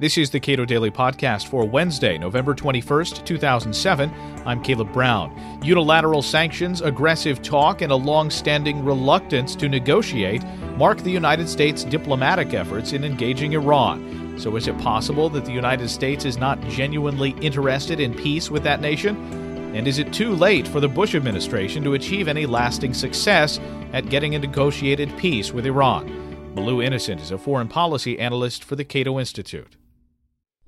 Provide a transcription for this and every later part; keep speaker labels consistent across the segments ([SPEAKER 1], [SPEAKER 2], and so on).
[SPEAKER 1] This is the Cato Daily Podcast for Wednesday, November 21st, 2007. I'm Caleb Brown. Unilateral sanctions, aggressive talk, and a long standing reluctance to negotiate mark the United States' diplomatic efforts in engaging Iran. So, is it possible that the United States is not genuinely interested in peace with that nation? And is it too late for the Bush administration to achieve any lasting success at getting a negotiated peace with Iran? Malou Innocent is a foreign policy analyst for the Cato Institute.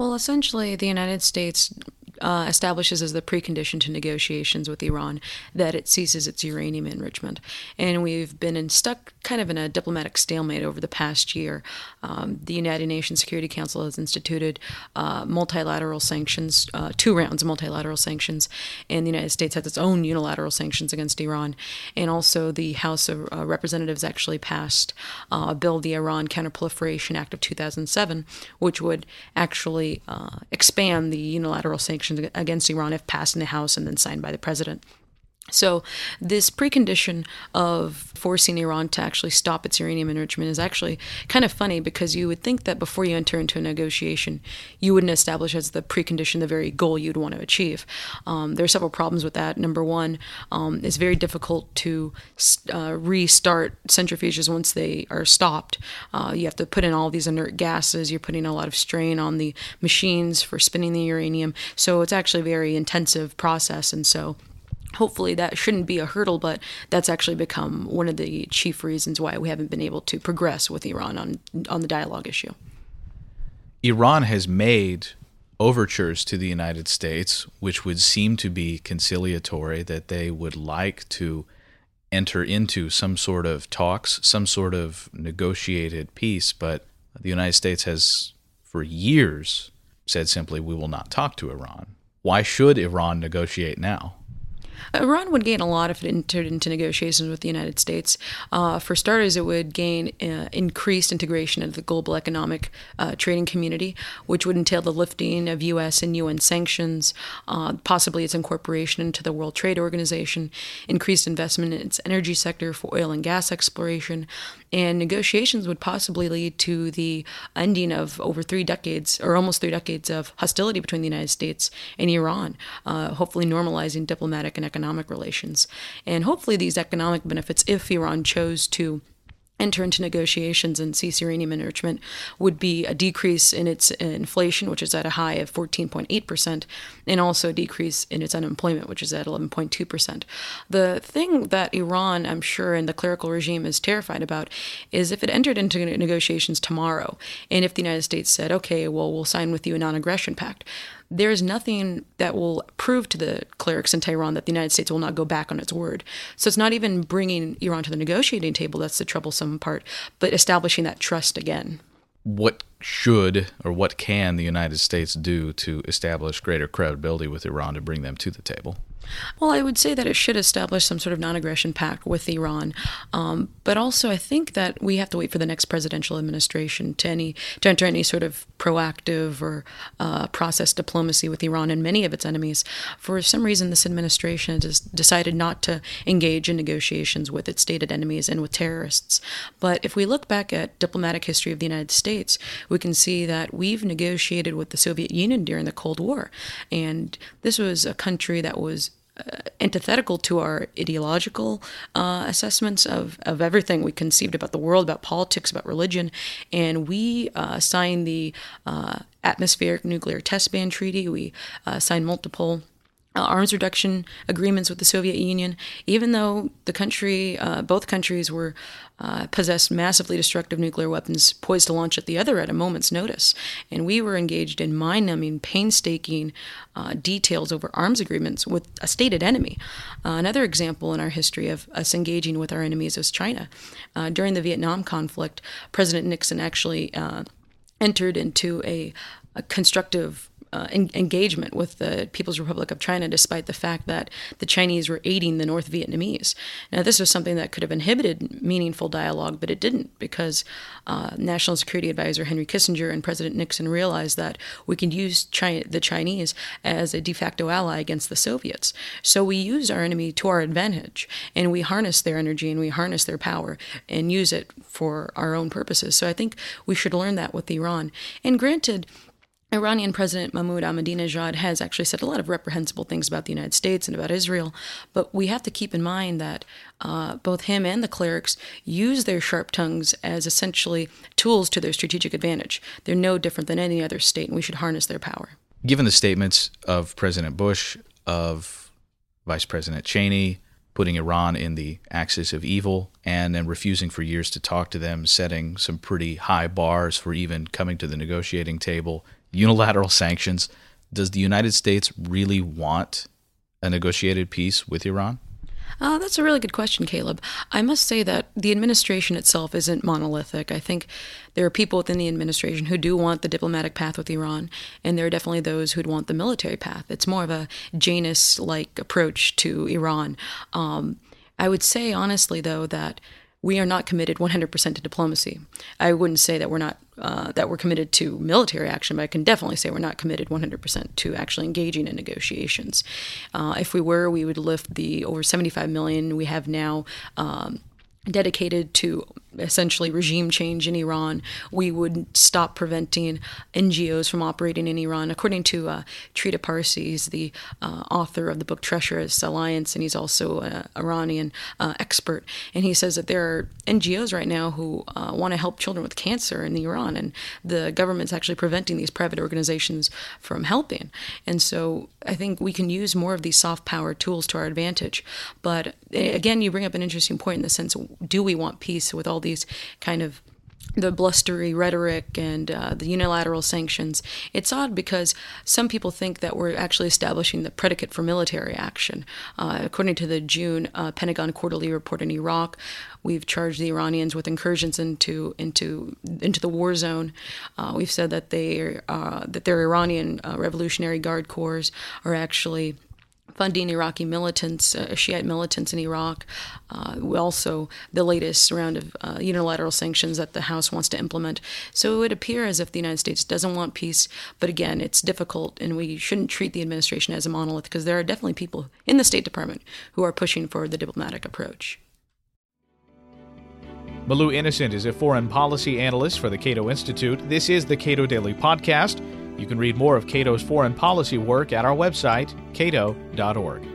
[SPEAKER 2] Well, essentially, the United States uh, establishes as the precondition to negotiations with Iran that it ceases its uranium enrichment. And we've been in, stuck kind of in a diplomatic stalemate over the past year. Um, the United Nations Security Council has instituted uh, multilateral sanctions, uh, two rounds of multilateral sanctions, and the United States has its own unilateral sanctions against Iran. And also, the House of uh, Representatives actually passed uh, a bill, the Iran Counterproliferation Act of 2007, which would actually expand the unilateral sanctions sanctions against Iran if passed in the House and then signed by the president. So, this precondition of forcing Iran to actually stop its uranium enrichment is actually kind of funny because you would think that before you enter into a negotiation, you wouldn't establish as the precondition the very goal you'd want to achieve. Um, there are several problems with that. Number one, um, it's very difficult to uh, restart centrifuges once they are stopped. Uh, you have to put in all these inert gases, you're putting a lot of strain on the machines for spinning the uranium. So, it's actually a very intensive process. And so, hopefully that shouldn't be a hurdle, but that's actually become one of the chief reasons why we haven't been able to progress with Iran on on the dialogue issue.
[SPEAKER 1] Iran has made overtures to the United States, which would seem to be conciliatory, that they would like to enter into some sort of talks, some sort of negotiated peace, but the United States has for years said simply, we will not talk to Iran. Why should Iran negotiate now?
[SPEAKER 2] Iran would gain a lot if it entered into negotiations with the United States. Uh, for starters, it would gain uh, increased integration into the global economic uh, trading community, which would entail the lifting of U.S. and UN sanctions, uh, possibly its incorporation into the World Trade Organization, increased investment in its energy sector for oil and gas exploration, and negotiations would possibly lead to the ending of over three decades or almost three decades of hostility between the United States and Iran, uh, hopefully normalizing diplomatic and economic relations. And hopefully, these economic benefits, if Iran chose to enter into negotiations and cease uranium enrichment would be a decrease in its inflation, which is at a high of 14.8%, and also a decrease in its unemployment, which is at 11.2%. The thing that Iran, I'm sure, and the clerical regime is terrified about is if it entered into negotiations tomorrow, and if the United States said, okay, well, we'll sign with you a non aggression pact there is nothing that will prove to the clerics in Tehran that the United States will not go back on its word. So it's not even bringing Iran to the negotiating table that's the troublesome part, but establishing that trust again.
[SPEAKER 1] What should or what can the United States do to establish greater credibility with Iran to bring them to the table?
[SPEAKER 2] Well, I would say that it should establish some sort of non aggression pact with Iran. Um, but also, I think that we have to wait for the next presidential administration to, any, to enter any sort of proactive or uh, process diplomacy with Iran and many of its enemies. For some reason, this administration has decided not to engage in negotiations with its stated enemies and with terrorists. But if we look back at diplomatic history of the United States, we can see that we've negotiated with the Soviet Union during the Cold War. And this was a country that was antithetical to our ideological uh, assessments of, of everything we conceived about the world, about politics, about religion. And we uh, signed the uh, Atmospheric Nuclear Test Ban Treaty. We uh, signed multiple uh, arms reduction agreements with the Soviet Union, even though the country, uh, both countries were uh, possessed massively destructive nuclear weapons poised to launch at the other at a moment's notice. And we were engaged in mind numbing, painstaking uh, details over arms agreements with a stated enemy. Uh, another example in our history of us engaging with our enemies was China. During the Vietnam conflict, President Nixon actually entered into a, a constructive uh, en- engagement with the People's Republic of China, despite the fact that the Chinese were aiding the North Vietnamese. Now, this was something that could have inhibited meaningful dialogue, but it didn't because uh, National Security Advisor Henry Kissinger and President Nixon realized that we can use China, the Chinese as a de facto ally against the Soviets. So we use our enemy to our advantage, and we harness their energy and we harness their power and use it for our own purposes. So I think we should learn that with Iran. And granted, Iranian President Mahmoud Ahmadinejad has actually said a lot of reprehensible things about the United States and about Israel, but we have to keep in mind that uh, both him and the clerics use their sharp tongues as essentially tools to their strategic advantage. They're no different than any other state, and we should harness their power.
[SPEAKER 1] Given the statements of President Bush, of Vice President Cheney, putting Iran in the axis of evil and then refusing for years to talk to them, setting some pretty high bars for even coming to the negotiating table, unilateral sanctions. Does the United States really want a negotiated peace with Iran?
[SPEAKER 2] Uh, that's a really good question, Caleb. I must say that the administration itself isn't monolithic. I think there are people within the administration who do want the diplomatic path with Iran, and there are definitely those who'd want the military path. It's more of a Janus like approach to Iran. Um, I would say, honestly, though, that we are not committed 100% to diplomacy. I wouldn't say that we're not uh, that we're committed to military action, but I can definitely say we're not committed 100% to actually engaging in negotiations. Uh, if we were, we would lift the over 75 million we have now. Um, dedicated to essentially regime change in Iran. We would stop preventing NGOs from operating in Iran. According to uh, Trita Parsi, he's the uh, author of the book Treacherous Alliance, and he's also an Iranian uh, expert. And he says that there are NGOs right now who uh, want to help children with cancer in Iran, and the government's actually preventing these private organizations from helping. And so I think we can use more of these soft power tools to our advantage. But eh, again, you bring up an interesting point in the sense do we want peace with all all these kind of the blustery rhetoric and uh, the unilateral sanctions. It's odd because some people think that we're actually establishing the predicate for military action. Uh, according to the June uh, Pentagon Quarterly Report in Iraq, we've charged the Iranians with incursions into into into the war zone. Uh, we've said that they uh, that their Iranian uh, Revolutionary Guard corps are actually funding Iraqi militants, uh, Shiite militants in Iraq. Uh, also, the latest round of uh, unilateral sanctions that the House wants to implement. So it would appear as if the United States doesn't want peace, but again, it's difficult, and we shouldn't treat the administration as a monolith because there are definitely people in the State Department who are pushing for the diplomatic approach.
[SPEAKER 1] Malou Innocent is a foreign policy analyst for the Cato Institute. This is the Cato Daily Podcast. You can read more of Cato's foreign policy work at our website, cato.org.